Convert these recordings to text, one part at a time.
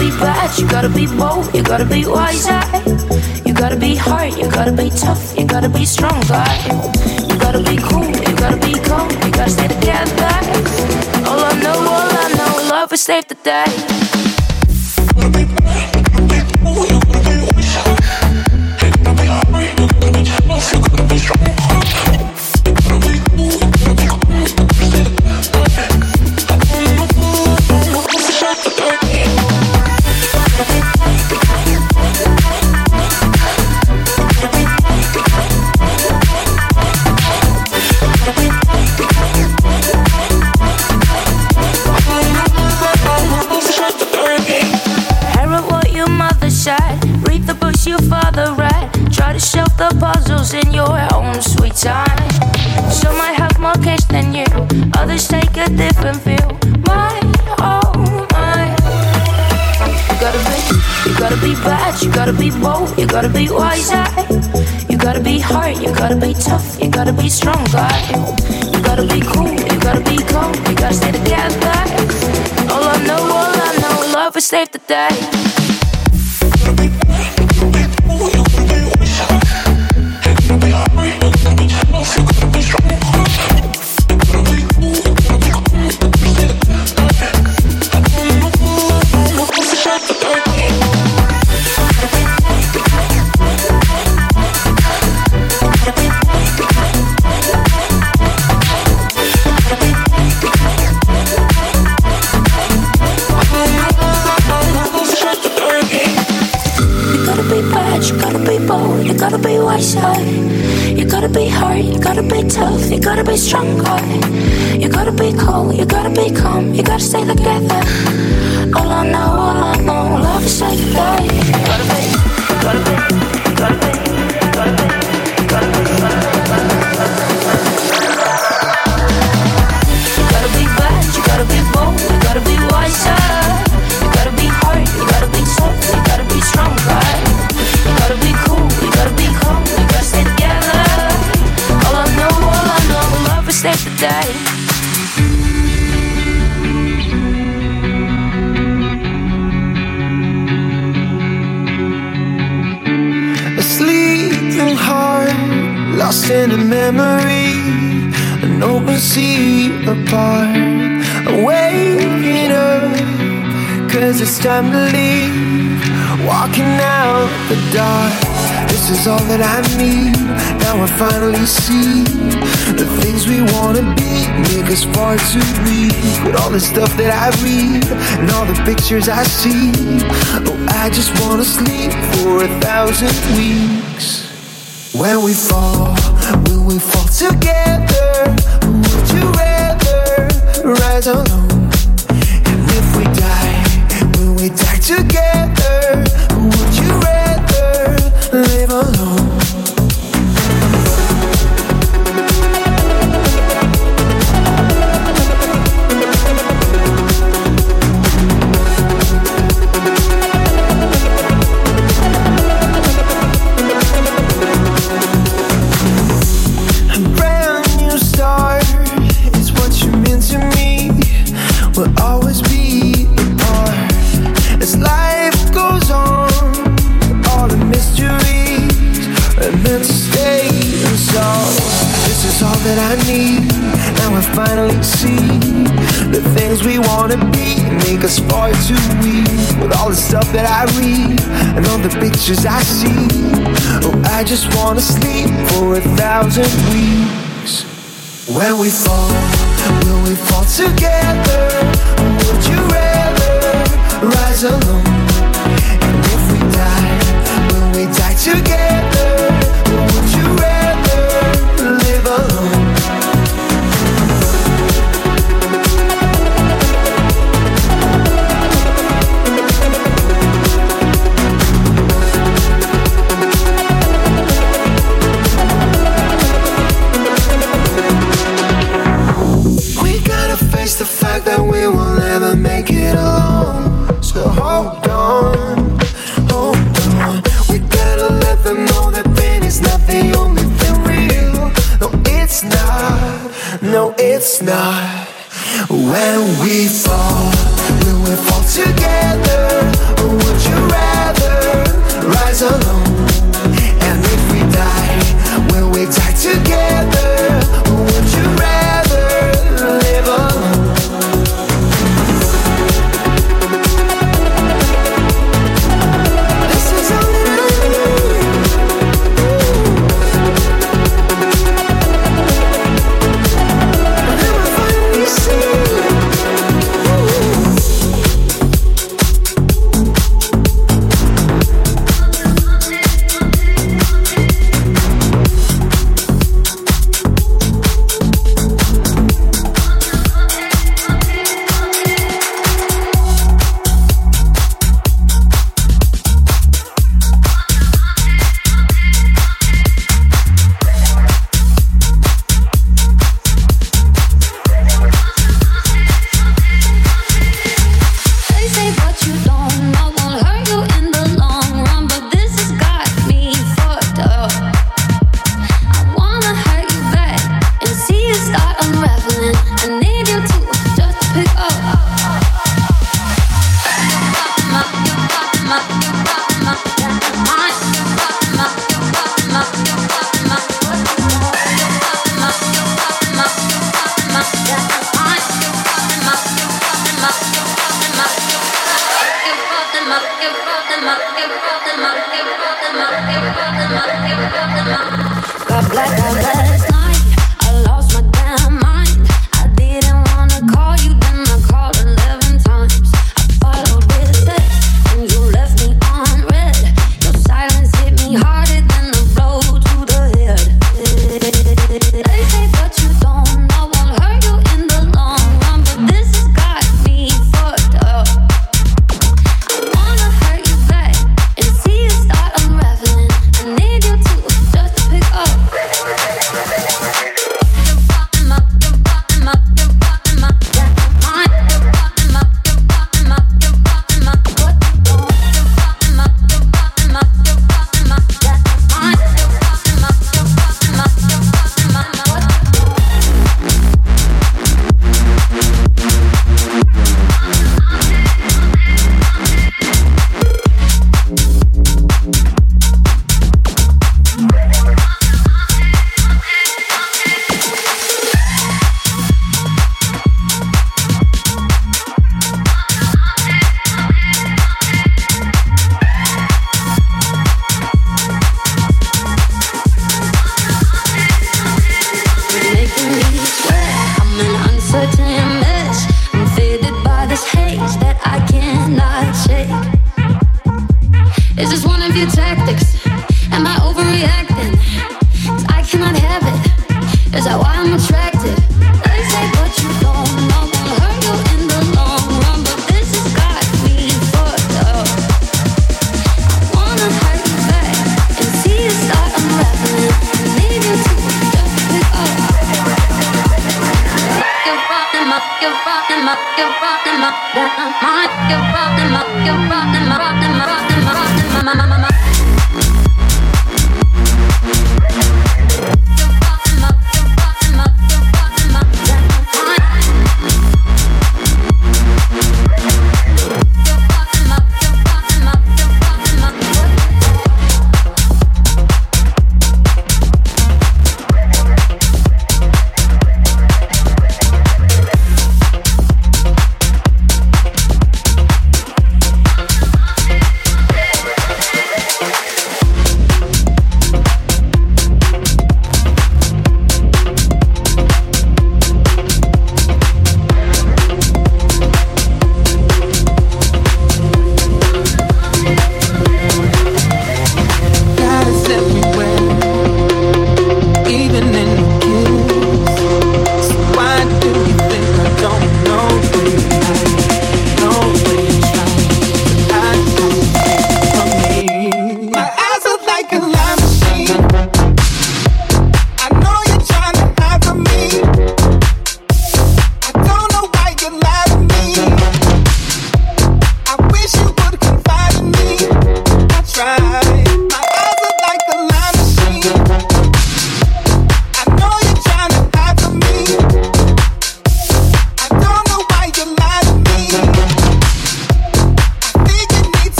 be bad, you gotta be bold, you gotta be wise. You gotta be hard, you gotta be tough, you gotta be strong, guy. You gotta be cool, you gotta be calm, you gotta stay together. All I know, all I know, love is safe today. You gotta be bold, You gotta be wise. You gotta be hard. You gotta be tough. You gotta be strong stronger. You gotta be cool. You gotta be calm. You gotta stay together. All I know, all I know, love is safe today. The stuff that I read and all the pictures I see, oh, I just wanna sleep for a thousand weeks. When we fall Will we fall together? Would you rather rise alone?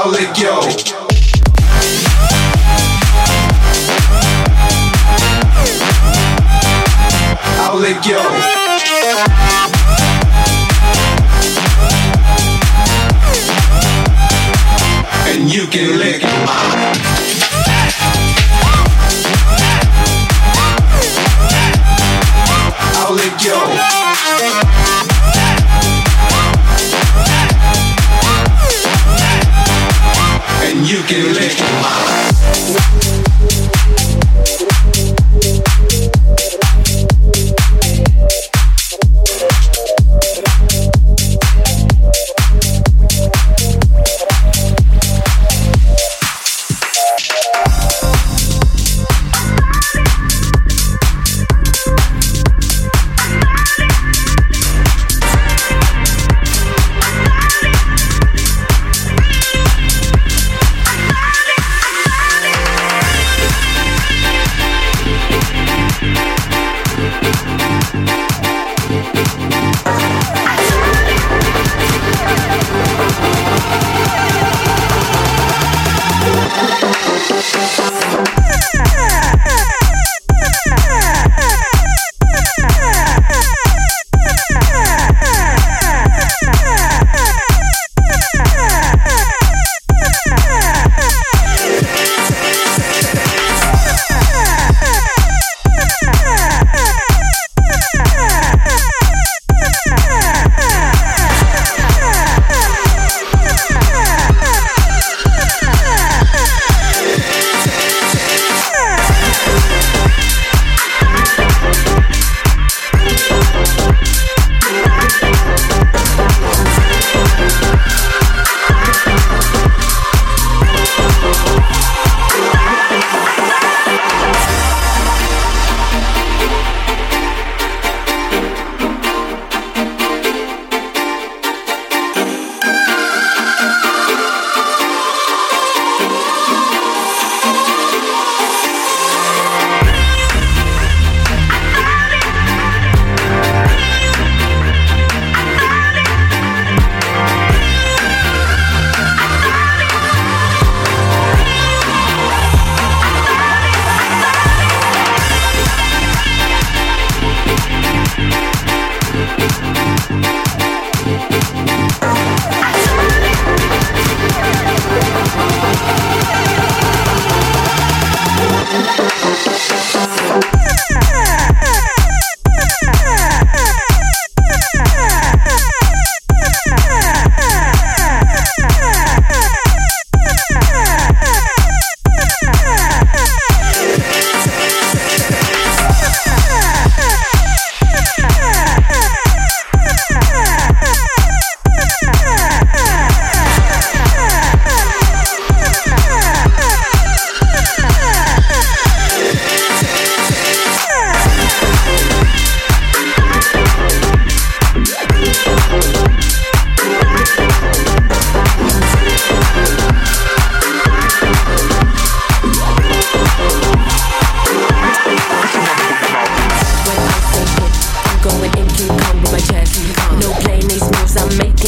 I'll let go. I'll let go. And you can lick mine. I'll let go. and you can lick my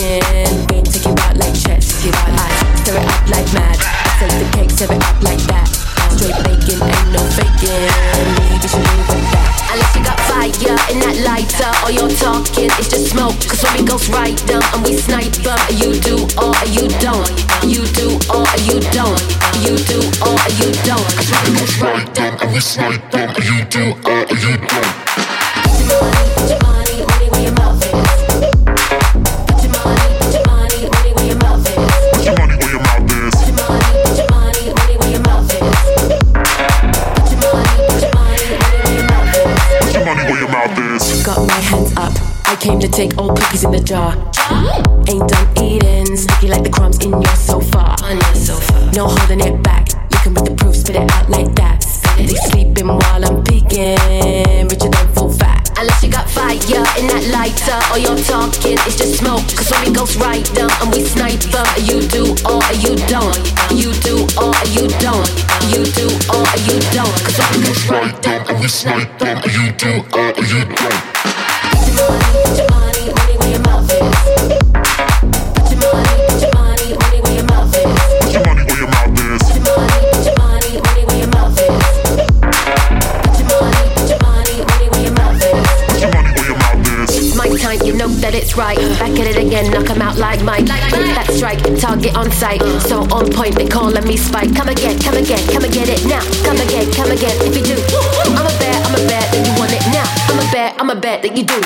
skin. Game, take you out like chess. Take you out hot. Stir it up like mad. Take the cake, serve it up like that. Straight bacon, ain't no faking. Maybe she leave like that. Unless you got fire in that lighter, all you're talking is just smoke. Cause when we ghost right down and we sniper, you do or you don't. You do or you don't. You do or you don't. Cause when we ghost right down and we sniper, you do or you don't. Came to take all cookies in the jar. Ain't done eating, sticky like the crumbs in your sofa. No holding it back, you can read the proof, spit it out like that. They sleeping while I'm peeking, richer than full fat. Unless you got fire in that lighter, all you're talking is just smoke. Cause when we ghost right down and we snipe you do or you don't. You do or you don't. You do or you don't. Cause when we ghost right down and we snipe you do or you don't. Right. Back at it again, knock 'em out like Mike. Hit that strike, target on sight. So on point, they calling me Spike. Come again, come again, come and get it now. Come again, come again, if you do. I'm a bet, I'm a bet that you want it now. I'm a bet, I'm a bet that you do.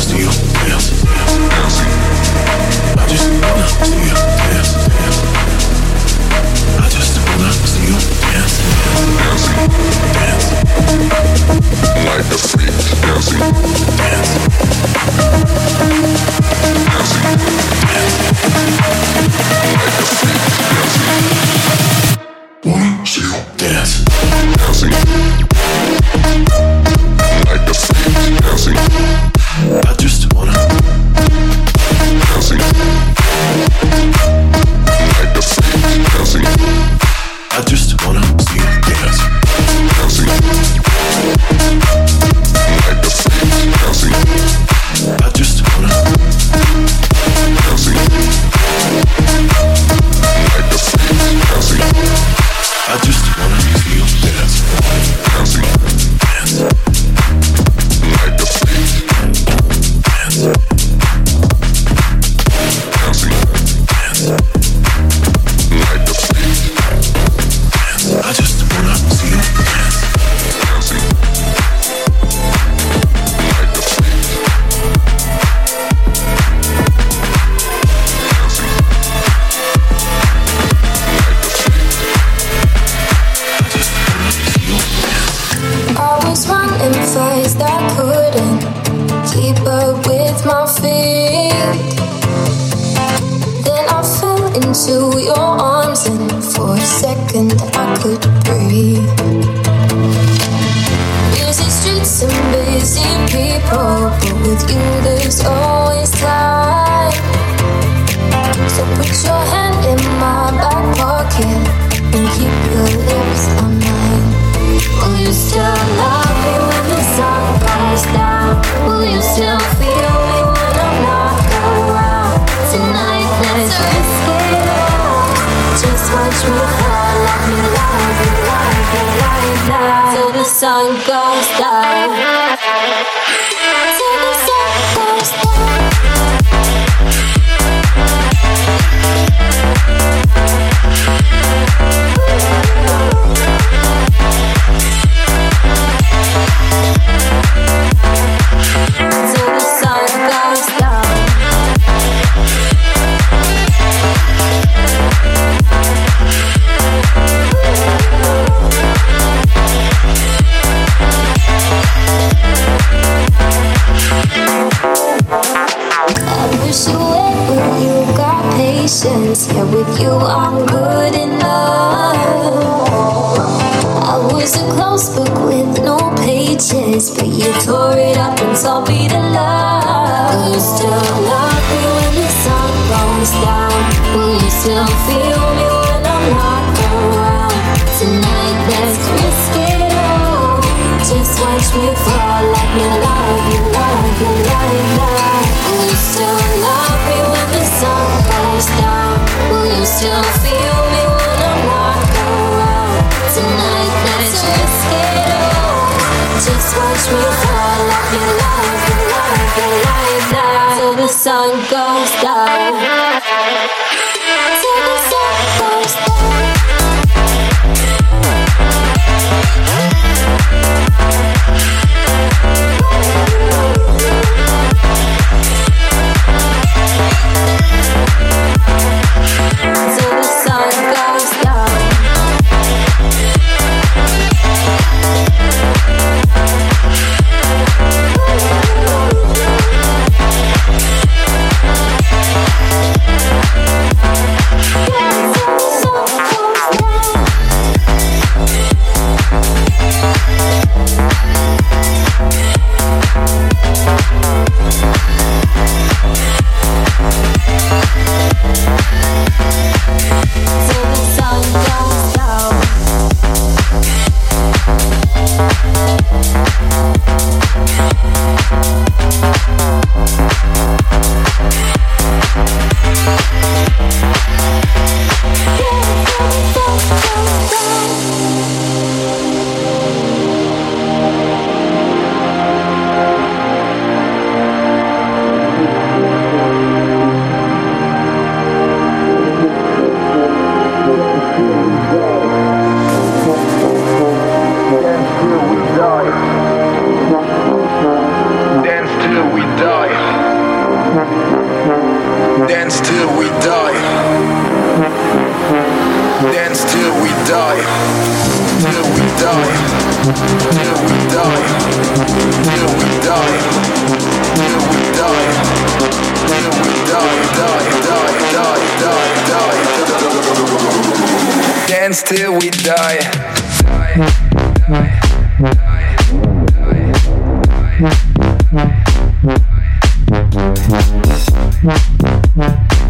Thank Yeah.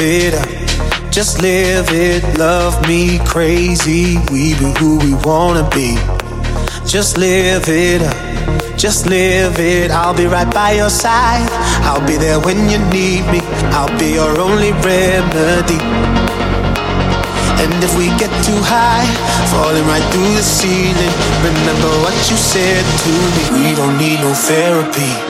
It just live it. Love me crazy, we be who we wanna be. Just live it up, just live it. I'll be right by your side, I'll be there when you need me. I'll be your only remedy. And if we get too high, falling right through the ceiling, remember what you said to me. We don't need no therapy.